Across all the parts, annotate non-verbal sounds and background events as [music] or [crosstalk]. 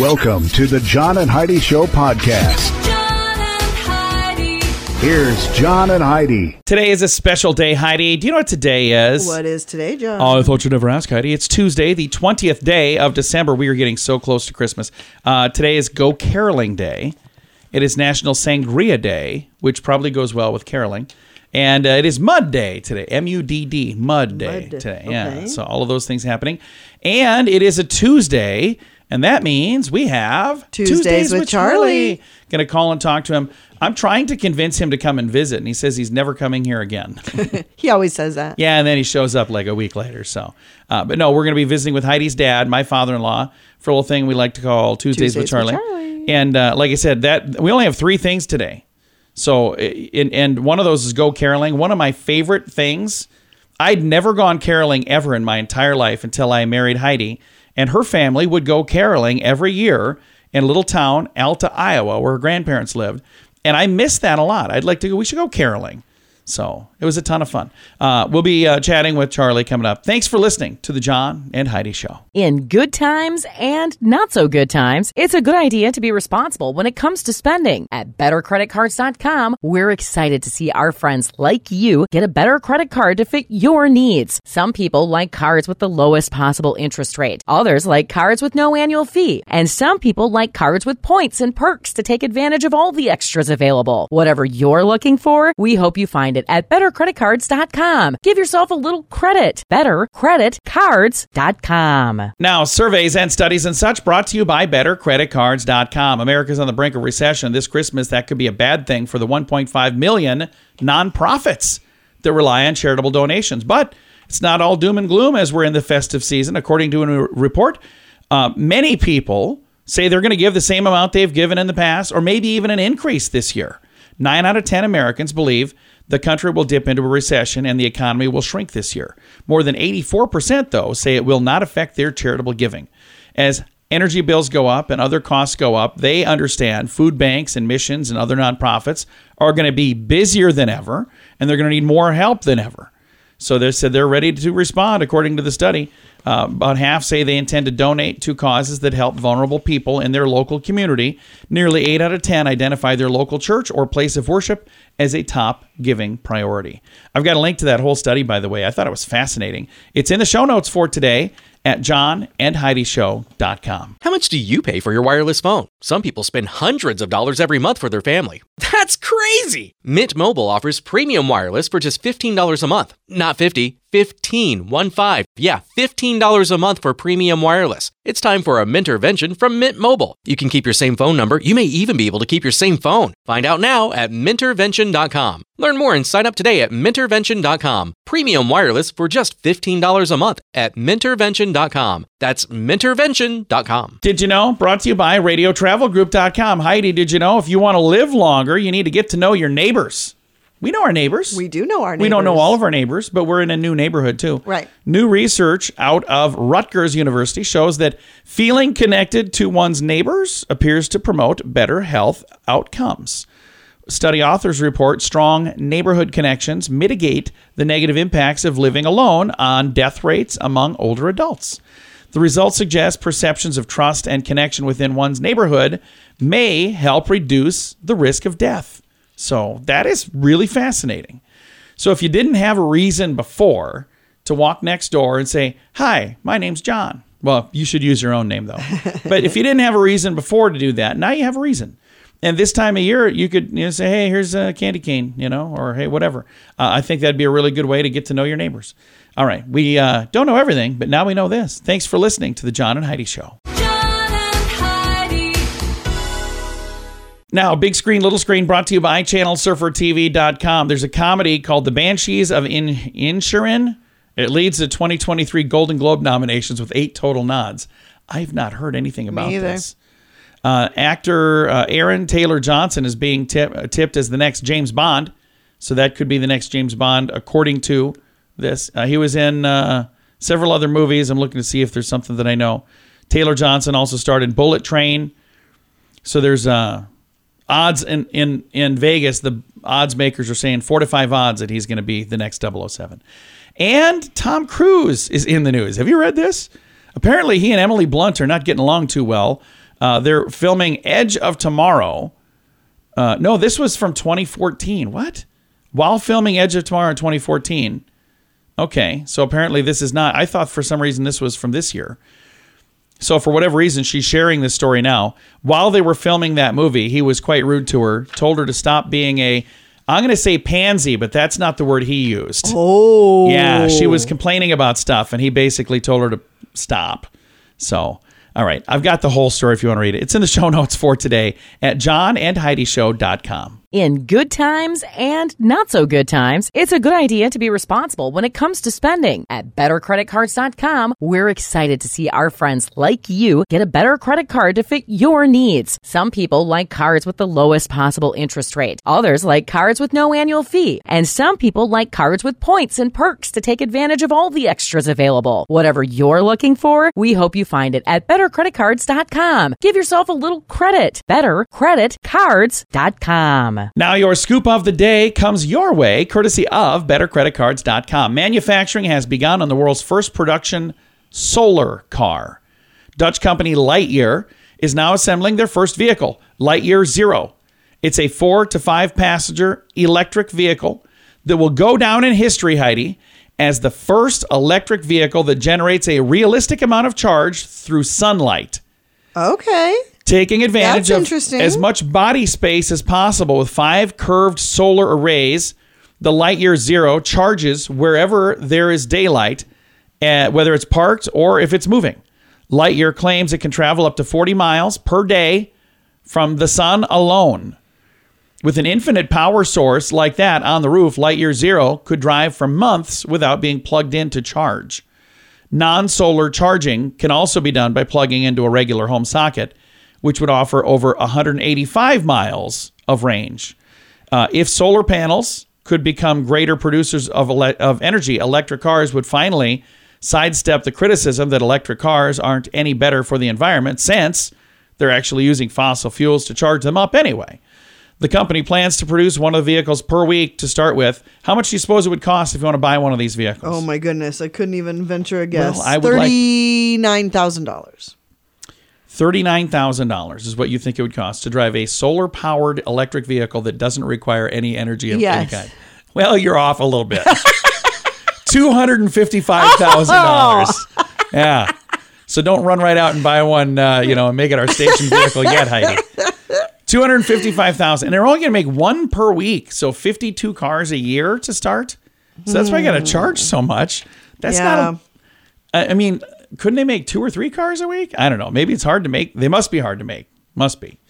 Welcome to the John and Heidi Show podcast. John and Heidi. Here's John and Heidi. Today is a special day, Heidi. Do you know what today is? What is today, John? Oh, I thought you'd never ask, Heidi. It's Tuesday, the 20th day of December. We are getting so close to Christmas. Uh, today is Go Caroling Day. It is National Sangria Day, which probably goes well with caroling. And uh, it is Mud Day today. M U D D, Mud Day Mud Day. today. Yeah. So all of those things happening. And it is a Tuesday. And that means we have Tuesdays with Charlie. Going to call and talk to him. I'm trying to convince him to come and visit. And he says he's never coming here again. [laughs] he always says that. Yeah, and then he shows up like a week later. So, uh, but no, we're going to be visiting with Heidi's dad, my father-in-law, for a little thing we like to call Tuesdays, with Tuesdays with Charlie. Charlie. And uh, like I said, that we only have three things today. So, and, and one of those is go caroling. One of my favorite things. I'd never gone caroling ever in my entire life until I married Heidi, and her family would go caroling every year in a little town, Alta, Iowa, where her grandparents lived. And I miss that a lot. I'd like to go. We should go caroling. So it was a ton of fun. Uh, we'll be uh, chatting with Charlie coming up. Thanks for listening to the John and Heidi Show. In good times and not so good times, it's a good idea to be responsible when it comes to spending. At bettercreditcards.com, we're excited to see our friends like you get a better credit card to fit your needs. Some people like cards with the lowest possible interest rate. Others like cards with no annual fee. And some people like cards with points and perks to take advantage of all the extras available. Whatever you're looking for, we hope you find it at bettercreditcards.com. Give yourself a little credit. Bettercreditcards.com. Now, surveys and studies and such brought to you by BetterCreditCards.com. America's on the brink of recession. This Christmas, that could be a bad thing for the 1.5 million nonprofits that rely on charitable donations. But it's not all doom and gloom as we're in the festive season. According to a report, uh, many people say they're going to give the same amount they've given in the past, or maybe even an increase this year. Nine out of 10 Americans believe the country will dip into a recession and the economy will shrink this year. More than 84%, though, say it will not affect their charitable giving. As energy bills go up and other costs go up, they understand food banks and missions and other nonprofits are going to be busier than ever and they're going to need more help than ever. So they said they're ready to respond, according to the study. Uh, about half say they intend to donate to causes that help vulnerable people in their local community. Nearly 8 out of 10 identify their local church or place of worship as a top giving priority. I've got a link to that whole study, by the way. I thought it was fascinating. It's in the show notes for today at johnandheidishow.com. How much do you pay for your wireless phone? Some people spend hundreds of dollars every month for their family. [laughs] That's crazy! Mint Mobile offers premium wireless for just $15 a month. Not 50, 15, 1 5. Yeah, $15 a month for premium wireless. It's time for a Mintervention from Mint Mobile. You can keep your same phone number. You may even be able to keep your same phone. Find out now at mintervention.com. Learn more and sign up today at mintervention.com. Premium wireless for just $15 a month at mintervention.com. That's mintervention.com. Did you know? Brought to you by RadioTravelGroup.com. Heidi, did you know if you want to live longer, you need to get to know your neighbors? We know our neighbors. We do know our neighbors. We don't know all of our neighbors, but we're in a new neighborhood too. Right. New research out of Rutgers University shows that feeling connected to one's neighbors appears to promote better health outcomes. Study authors report strong neighborhood connections mitigate the negative impacts of living alone on death rates among older adults. The results suggest perceptions of trust and connection within one's neighborhood may help reduce the risk of death. So that is really fascinating. So if you didn't have a reason before to walk next door and say, Hi, my name's John. Well, you should use your own name though. [laughs] but if you didn't have a reason before to do that, now you have a reason. And this time of year, you could you know, say, "Hey, here's a candy cane," you know, or "Hey, whatever." Uh, I think that'd be a really good way to get to know your neighbors. All right, we uh, don't know everything, but now we know this. Thanks for listening to the John and Heidi Show. Now, big screen, little screen, brought to you by ChannelSurferTV.com. There's a comedy called The Banshees of In Inisherin. It leads to 2023 Golden Globe nominations with eight total nods. I've not heard anything about this. Uh, actor uh, Aaron Taylor Johnson is being tip, uh, tipped as the next James Bond, so that could be the next James Bond, according to this. Uh, he was in uh, several other movies. I'm looking to see if there's something that I know. Taylor Johnson also starred in Bullet Train. So there's uh, odds in, in, in Vegas. The odds makers are saying four to five odds that he's going to be the next 007. And Tom Cruise is in the news. Have you read this? Apparently, he and Emily Blunt are not getting along too well. Uh, they're filming Edge of Tomorrow. Uh, no, this was from 2014. What? While filming Edge of Tomorrow in 2014. Okay, so apparently this is not. I thought for some reason this was from this year. So for whatever reason, she's sharing this story now. While they were filming that movie, he was quite rude to her, told her to stop being a, I'm going to say pansy, but that's not the word he used. Oh. Yeah, she was complaining about stuff, and he basically told her to stop. So, all right, I've got the whole story if you want to read it. It's in the show [laughs] notes for today at johnandheidishow.com. In good times and not so good times, it's a good idea to be responsible when it comes to spending. At bettercreditcards.com, we're excited to see our friends like you get a better credit card to fit your needs. Some people like cards with the lowest possible interest rate. Others like cards with no annual fee. And some people like cards with points and perks to take advantage of all the extras available. Whatever you're looking for, we hope you find it at bettercreditcards.com. Give yourself a little credit. Bettercreditcards.com. Now, your scoop of the day comes your way courtesy of BetterCreditCards.com. Manufacturing has begun on the world's first production solar car. Dutch company Lightyear is now assembling their first vehicle, Lightyear Zero. It's a four to five passenger electric vehicle that will go down in history, Heidi, as the first electric vehicle that generates a realistic amount of charge through sunlight Okay. Taking advantage That's of as much body space as possible with five curved solar arrays. The Lightyear Zero charges wherever there is daylight, uh, whether it's parked or if it's moving. Lightyear claims it can travel up to 40 miles per day from the sun alone. With an infinite power source like that on the roof, Lightyear Zero could drive for months without being plugged in to charge. Non solar charging can also be done by plugging into a regular home socket, which would offer over 185 miles of range. Uh, if solar panels could become greater producers of, ele- of energy, electric cars would finally sidestep the criticism that electric cars aren't any better for the environment since they're actually using fossil fuels to charge them up anyway. The company plans to produce one of the vehicles per week to start with. How much do you suppose it would cost if you want to buy one of these vehicles? Oh my goodness. I couldn't even venture a guess. I would like- $39,000. $39,000 is what you think it would cost to drive a solar powered electric vehicle that doesn't require any energy of any Yes. kind. Well, you're off a little bit. [laughs] $255,000. [laughs] Yeah. So don't run right out and buy one, uh, you know, and make it our station vehicle yet, Heidi. 255,000. And they're only going to make one per week. So 52 cars a year to start. So that's why I got to charge so much. That's Yeah. not a I I mean, couldn't they make two or three cars a week? I don't know. Maybe it's hard to make. They must be hard to make. Must be.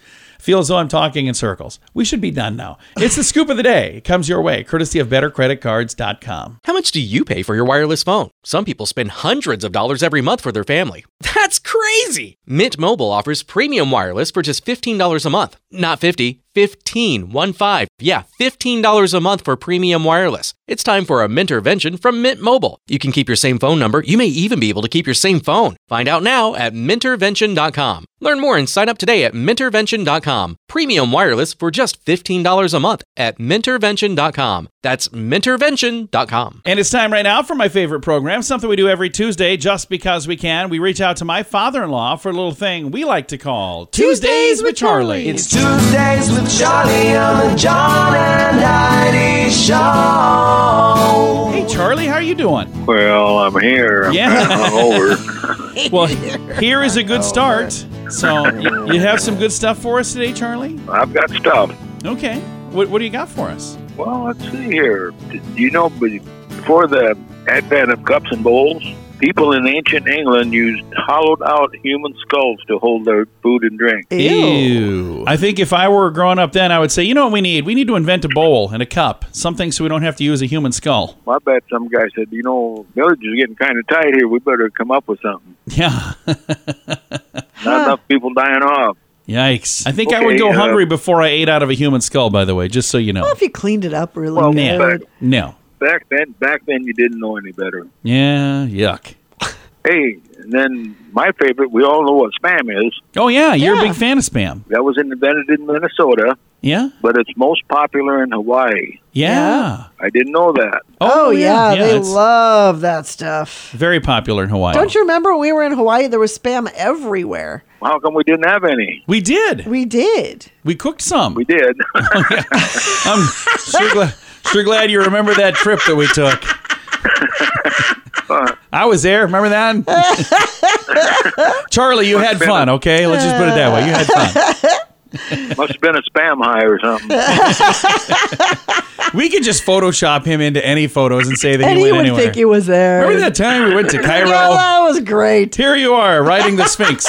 Feel as though I'm talking in circles. We should be done now. It's the [laughs] scoop of the day. It comes your way, courtesy of bettercreditcards.com. How much do you pay for your wireless phone? Some people spend hundreds of dollars every month for their family. [laughs] That's crazy! Mint Mobile offers premium wireless for just $15 a month. Not 50, 15, 1 5. Yeah, $15 a month for premium wireless. It's time for a Mintervention from Mint Mobile. You can keep your same phone number. You may even be able to keep your same phone. Find out now at mintervention.com. Learn more and sign up today at mintervention.com. Premium wireless for just $15 a month at mintervention.com. That's mintervention.com. And it's time right now for my favorite program, something we do every Tuesday just because we can. We reach out to my father in law for a little thing we like to call Tuesdays with Charlie. It's Tuesdays with Charlie on the John and Heidi Show. Hey, Charlie, how are you doing? Well, I'm here. I'm Yeah. [laughs] hungover. [laughs] Well, here is a good oh, start. So, you, you have some good stuff for us today, Charlie? I've got stuff. Okay. What, what do you got for us? Well, let's see here. Do you know be- before the advent of cups and bowls, People in ancient England used hollowed out human skulls to hold their food and drink. Ew. I think if I were growing up then, I would say, you know what we need? We need to invent a bowl and a cup, something so we don't have to use a human skull. I bet some guy said, you know, village is getting kind of tight here. We better come up with something. Yeah. Not enough people dying off. Yikes. I think I would go uh, hungry before I ate out of a human skull, by the way, just so you know. Well, if you cleaned it up really Well, Nah. good. No. Back then, back then, you didn't know any better. Yeah, yuck. Hey, and then my favorite, we all know what spam is. Oh, yeah, you're a big fan of spam. That was invented in Minnesota, Yeah? but it's most popular in Hawaii. Yeah. I didn't know that. Oh, oh yeah, they love that stuff. very popular in Hawaii. Don't you remember when we were in Hawaii? There was spam everywhere. How come we didn't have any? We did. We did. We cooked some. We did. [laughs] Oh, I'm sure glad, sure glad you remember that trip that we took. I was there. Remember that? Charlie, you had fun, okay? Let's just put it that way. You had fun. Must have been a spam high or something. [laughs] We could just Photoshop him into any photos and say that And he he went would anywhere. think he was there. Remember that time we went to [laughs] Yeah, Cairo? that was great. Here you are, riding the Sphinx.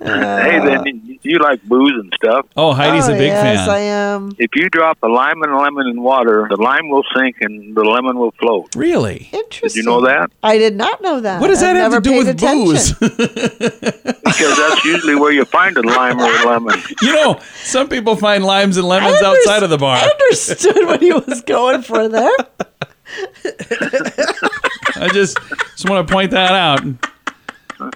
hey, then you- you like booze and stuff. Oh, Heidi's oh, a big yes, fan. Yes, I am. If you drop a lime and a lemon in water, the lime will sink and the lemon will float. Really? Interesting. Did you know that? I did not know that. What does that I've have to do with attention. booze? [laughs] Because that's usually where you find a lime or a lemon. [laughs] you know, some people find limes and lemons I outside of the bar. I understood what he was going for there. [laughs] I just just want to point that out. Uh,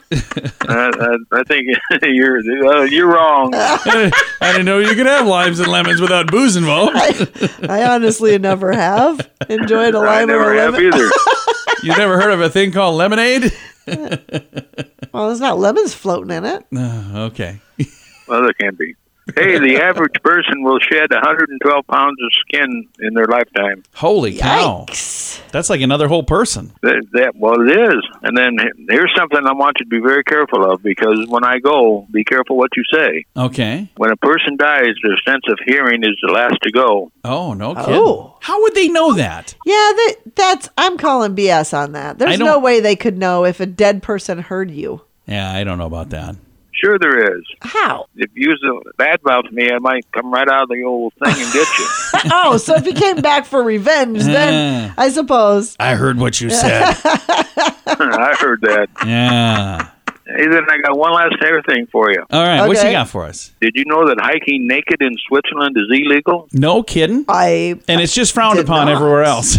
I, I think [laughs] you're uh, you're wrong. [laughs] I didn't know you could have limes and lemons without booze involved. I honestly never have enjoyed a lime or never a have lemon. either. [laughs] You never heard of a thing called lemonade? Well, there's not lemons floating in it. Uh, okay. Well, there can be. Hey, the average person will shed 112 pounds of skin in their lifetime. Holy cow. Yikes. That's like another whole person. That, that well, it is. And then here's something I want you to be very careful of because when I go, be careful what you say. Okay. When a person dies, their sense of hearing is the last to go. Oh, no oh. kidding. Oh. How would they know that? Yeah, that, that's. I'm calling BS on that. There's no way they could know if a dead person heard you. Yeah, I don't know about that. Sure, there is. How? If you use a badmouth me, I might come right out of the old thing and get you. [laughs] oh, so if he came back for revenge, then [laughs] I suppose. I heard what you said. [laughs] I heard that. yeah. Hey, then I got one last hair thing for you. All right. What you Okay. got for us? Did you know that hiking naked in Switzerland is illegal? No kidding. I And it's just frowned Did upon not. everywhere else.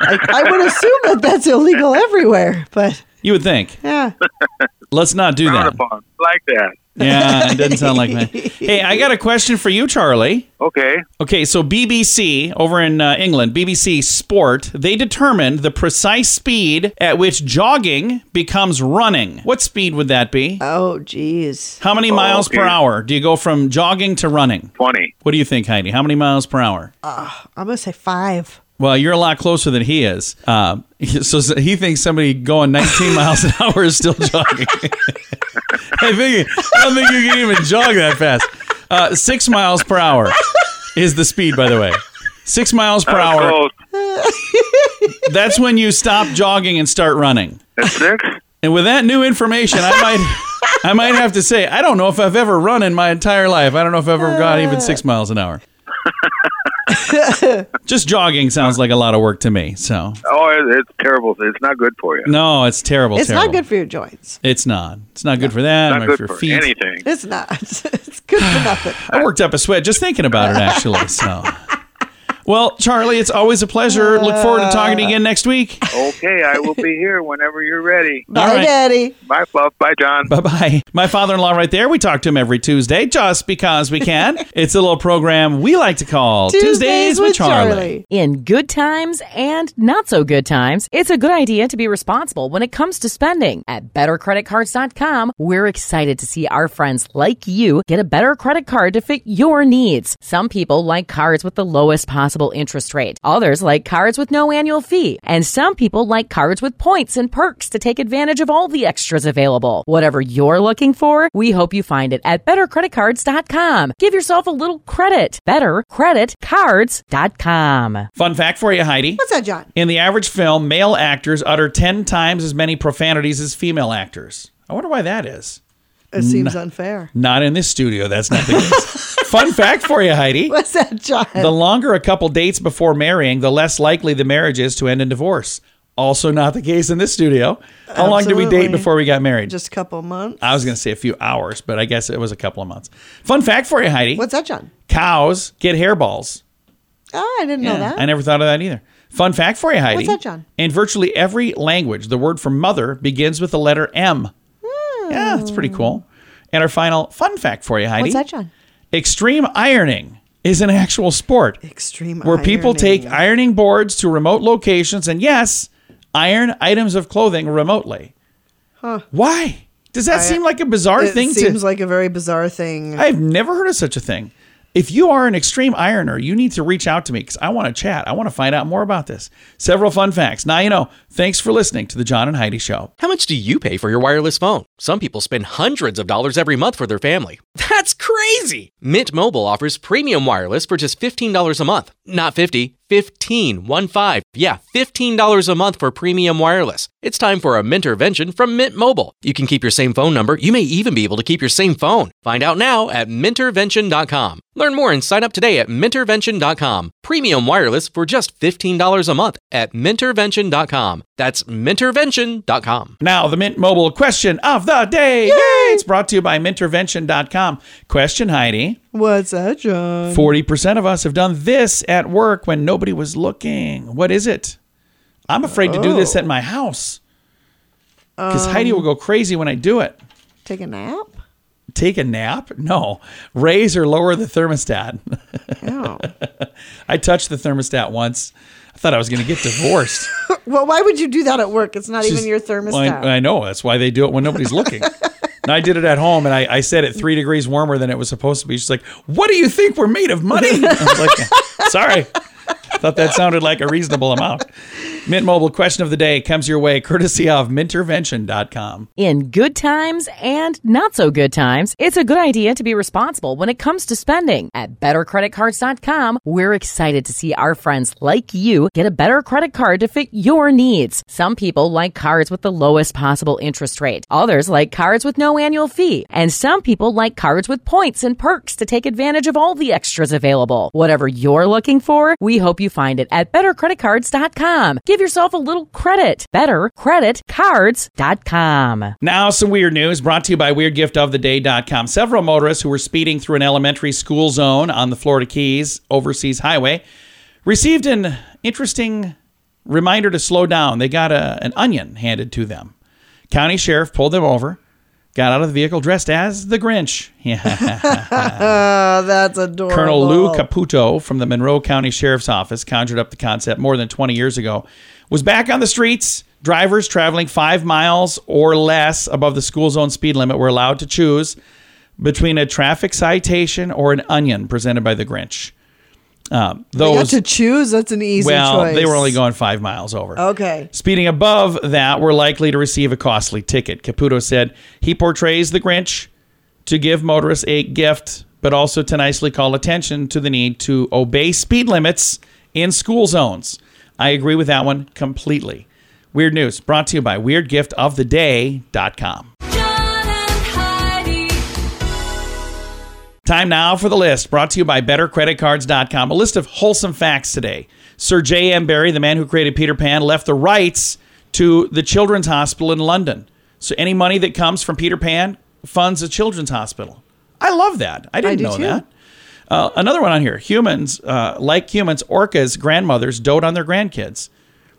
I, I would assume that that's illegal everywhere, but you would think. yeah. Let's not do that. upon. Like that. Yeah, it doesn't sound like that. [laughs] Hey, I got a question for you, Charlie. Okay. Okay, so BBC over in uh, England, BBC Sport, they determined the precise speed at which jogging becomes running. What speed would that be? Oh, geez. How many miles per hour do you go from jogging to running? 20. What do you think, Heidi? How many miles per hour? I'm gonna say five. Well, you're a lot closer than he is. [laughs] Uh, so he thinks somebody going 19 [laughs] miles an hour is still jogging. [laughs] I think I don't think you can even jog that fast. Uh, six miles per hour is the speed, by the way. Six miles per hour. That's when you stop jogging and start running. That's six? And with that new information, I might, I might have to say, I don't know if I've ever run in my entire life. I don't know if I've ever got even six miles an hour. [laughs] Just jogging sounds like a lot of work to me. So Oh, it- it's terrible. It's not good for you. no, it's terrible. It's terrible. not good for your joints. It's not. It's not good for that. Not good for for feet. anything. It's not. [laughs] It's good for nothing. [sighs] I worked up a sweat just thinking about it, actually. So, well, Charlie, it's always a pleasure. Look forward to talking to you again next week. Okay, I will be here whenever you're ready. Bye, All right. Daddy. Bye, Fluff. Bye, John. Bye bye. My father in law, right there. We talk to him every Tuesday just because we can. [laughs] it's a little program we like to call Tuesdays with Charlie. In good times and not so good times, it's a good idea to be responsible when it comes to spending. At bettercreditcards.com, we're excited to see our friends like you get a better credit card to fit your needs. Some people like cards with the lowest possible possible interest rate. Others like cards with no annual fee. And some people like cards with points and perks to take advantage of all the extras available. Whatever you're looking for, we hope you find it at bettercreditcards.com. Give yourself a little credit. Bettercreditcards.com. Fun fact for you, Heidi. What's that, John? In the average film, male actors utter 10 times as many profanities as female actors. I wonder why that is. It seems unfair. Not in this studio. That's not the case. [laughs] Fun fact for you, Heidi. [laughs] What's that, John? The longer a couple dates before marrying, the less likely the marriage is to end in divorce. Also, not the case in this studio. How long did we date before we got married? Just a couple months. I was going to say a few hours, but I guess it was a couple of months. Fun fact for you, Heidi. What's that, John? Cows get hairballs. Oh, I didn't know that. I never thought of that either. Fun fact for you, Heidi. What's that, John? In virtually every language, the word for mother begins with the letter M. Yeah, that's pretty cool. And our final fun fact for you, Heidi. What's that, John? Extreme ironing is an actual sport Extreme where people take ironing. ironing boards to remote locations and, yes, iron items of clothing remotely. Huh. Why? Does that I- seem like a bizarre It thing seems to like a very bizarre thing. I've never heard of such a thing. If you are an extreme ironer, you need to reach out to me because I want to chat. I want to find out more about this. Several fun facts. Now you know. Thanks for listening to the John and Heidi Show. How much do you pay for your wireless phone? Some people spend hundreds of dollars every month for their family. [laughs] That's crazy! Mint Mobile offers premium wireless for just $15 a month. Not 50, 15, 1 5. Yeah, $15 a month for premium wireless. It's time for a Mintervention from Mint Mobile. You can keep your same phone number. You may even be able to keep your same phone. Find out now at mintervention.com. Learn more and sign up today at mintervention.com. Premium wireless for just $15 a month at mintervention.com. That's mintervention.com. Now, the Mint Mobile question of the day. Yay! It's brought to you by Mintervention.com. Question, Heidi. What's that, John? 40% of us have done this at work when nobody was looking. What is it? I'm afraid to do this Oh. at my house because um, Heidi will go crazy when I do it. Take a nap? Take a nap? No. Raise or lower the thermostat. [laughs] I touched the thermostat once. I thought I was going to get divorced. [laughs] well, why would you do that at work? It's not even your Well, thermostat. I, I know. That's why they do it when nobody's looking. [laughs] and I did it at home, and I, I set it three degrees warmer than it was supposed to be. She's like, "What do you think we're made of money?" I was like, "Sorry." Thought that sounded like a reasonable amount. Mint Mobile question of the day comes your way courtesy of mintervention.com. In good times and not so good times, it's a good idea to be responsible when it comes to spending. At bettercreditcards.com, we're excited to see our friends like you get a better credit card to fit your needs. Some people like cards with the lowest possible interest rate. Others like cards with no annual fee. And some people like cards with points and perks to take advantage of all the extras available. Whatever you're looking for, we hope you find it at bettercreditcards.com. Give yourself a little credit. Bettercreditcards.com. Now, some weird news brought to you by WeirdGiftOfTheDay.com. Several motorists who were speeding through an elementary school zone on the Florida Keys Overseas Highway received an interesting reminder to slow down. They got a, an onion handed to them. County sheriff pulled them over, got out of the vehicle dressed as the Grinch. [laughs] That's adorable. Colonel Lou Caputo from the Monroe County Sheriff's Office conjured up the concept more than 20 years ago. Was back on the streets. Drivers traveling five miles or less above the school zone speed limit were allowed to choose between a traffic citation or an onion presented by the Grinch. Um, They got to choose. That's an easy well, choice. they were only going five miles over. Okay. Speeding above that were likely to receive a costly ticket. Caputo said he portrays the Grinch to give motorists a gift, but also to nicely call attention to the need to obey speed limits in school zones. I agree with that one completely. Weird news brought to you by WeirdGiftOfTheDay.com. Time now for the list brought to you by BetterCreditCards.com. A list of wholesome facts today. Sir J.M. Barrie, the man who created Peter Pan, left the rights to the Children's Hospital in London. So any money that comes from Peter Pan funds a children's hospital. I love that. I didn't do know too. that. Uh, another one on here. Humans, uh, like humans, orcas' grandmothers dote on their grandkids.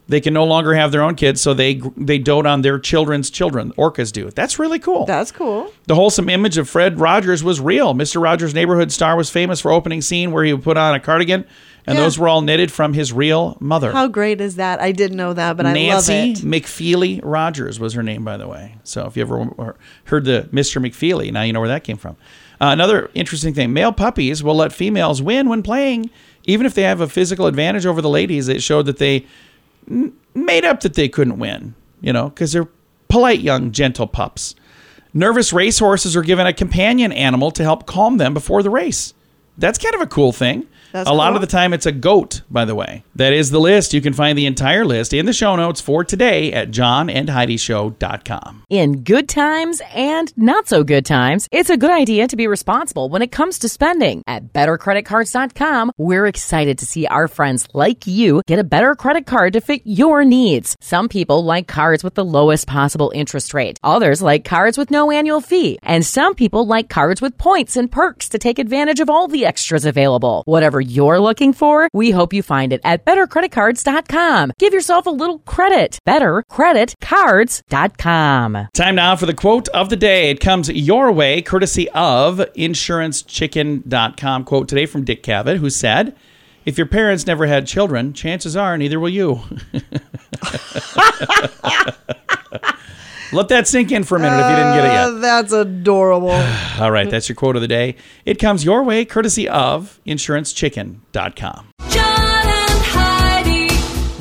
They can no longer have their own kids, so they they dote on their children's children. Orcas do. That's really cool. That's cool. The wholesome image of Fred Rogers was real. Mr. Rogers' neighborhood star was famous for opening scene where he would put on a cardigan, and Yeah. those were all knitted from his real mother. How great is that? I didn't know that, but Nancy I love it. McFeely Rogers was her name, by the way. So if you ever heard the Mr. McFeely, now you know where that came from. Uh, another interesting thing: male puppies will let females win when playing even if they have a physical advantage over the ladies, it showed that they made up that they couldn't win, you know, because they're polite, young, gentle pups. Nervous racehorses are given a companion animal to help calm them before the race. That's kind of a cool thing. That's a lot of the time, it's a goat, by the way. That is the list. You can find the entire list in the show notes for today at johnandheidishow.com. In good times and not so good times, it's a good idea to be responsible when it comes to spending. At bettercreditcards.com, we're excited to see our friends like you get a better credit card to fit your needs. Some people like cards with the lowest possible interest rate. Others like cards with no annual fee. And some people like cards with points and perks to take advantage of all the extras available. Whatever you're looking for, we hope you find it at bettercreditcards.com. Give yourself a little credit. Bettercreditcards.com. Time now for the quote of the day. It comes your way courtesy of insurancechicken.com. Quote today from Dick Cavett, who said, If your parents never had children, chances are neither will you. [laughs] [laughs] Let that sink in for a minute if you didn't get it yet. Uh, that's adorable. [sighs] All right, that's your quote of the day. It comes your way courtesy of insurancechicken.com. John and Heidi.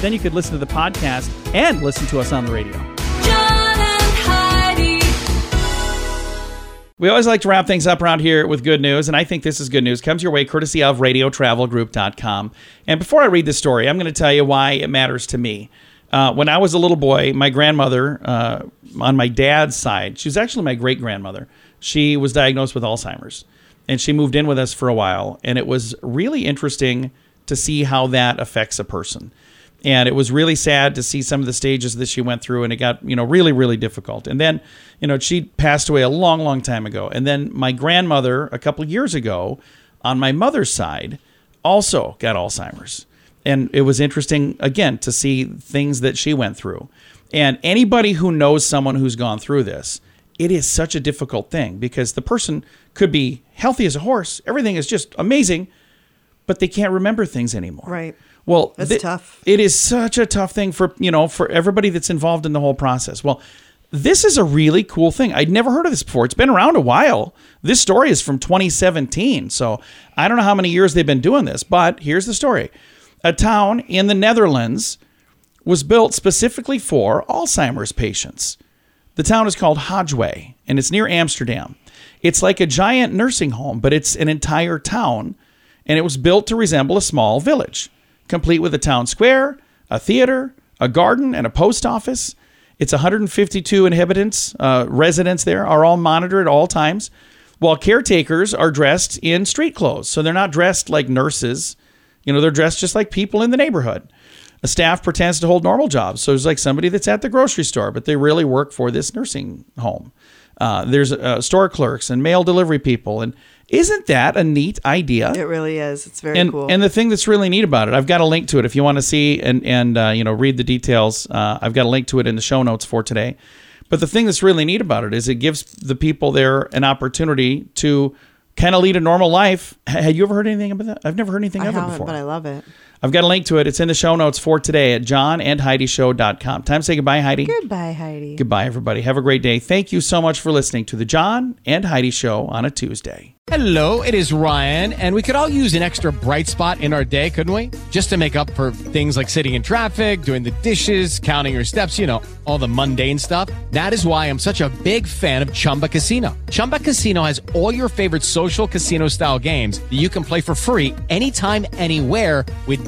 Then you could listen to the podcast and listen to us on the radio. John and Heidi. We always like to wrap things up around here with good news, and I think this is good news. Comes your way courtesy of radiotravelgroup.com. And before I read the story, I'm going to tell you why it matters to me. Uh, when I was a little boy, my grandmother, uh, on my dad's side, she was actually my great grandmother. She was diagnosed with Alzheimer's, and she moved in with us for a while. And it was really interesting to see how that affects a person. And it was really sad to see some of the stages that she went through, and it got you know really really difficult. And then you know she passed away a long long time ago. And then my grandmother a couple years ago, on my mother's side, also got Alzheimer's and it was interesting again to see things that she went through. And anybody who knows someone who's gone through this, it is such a difficult thing because the person could be healthy as a horse, everything is just amazing, but they can't remember things anymore. Right. Well, That's thi- tough. It is such a tough thing for you know for everybody that's involved in the whole process. Well, this is a really cool thing. I'd never heard of this before. It's been around a while. This story is from 2017, so I don't know how many years they've been doing this. But here's the story: a town in the Netherlands was built specifically for Alzheimer's patients. The town is called Hogewey, and it's near Amsterdam. It's like a giant nursing home, but it's an entire town, and it was built to resemble a small village, complete with a town square, a theater, a garden, and a post office. It's 152 inhabitants, uh, residents there are all monitored at all times, while caretakers are dressed in street clothes. So they're not dressed like nurses, you know, they're dressed just like people in the neighborhood. A staff pretends to hold normal jobs. So it's like somebody that's at the grocery store, but they really work for this nursing home. Uh, there's uh, store clerks and mail delivery people. And isn't that a neat idea? It really is. It's very and, cool. and the thing that's really neat about it, I've got a link to it if you want to see and and uh, you know read the details. Uh, I've got a link to it in the show notes for today. But the thing that's really neat about it is it gives the people there an opportunity to kind of lead a normal life. Had you ever heard anything about that? I've never heard anything I of it before. but I love it. I've got a link to it. It's in the show notes for today at johnandheidishow.com. Time to say goodbye, Heidi. Goodbye, Heidi. Goodbye, everybody. Have a great day. Thank you so much for listening to the John and Heidi Show on a Tuesday. Hello, it is Ryan, and we could all use an extra bright spot in our day, couldn't we? Just to make up for things like sitting in traffic, doing the dishes, counting your steps, you know, all the mundane stuff. That is why I'm such a big fan of Chumba Casino. Chumba Casino has all your favorite social casino style games that you can play for free anytime, anywhere with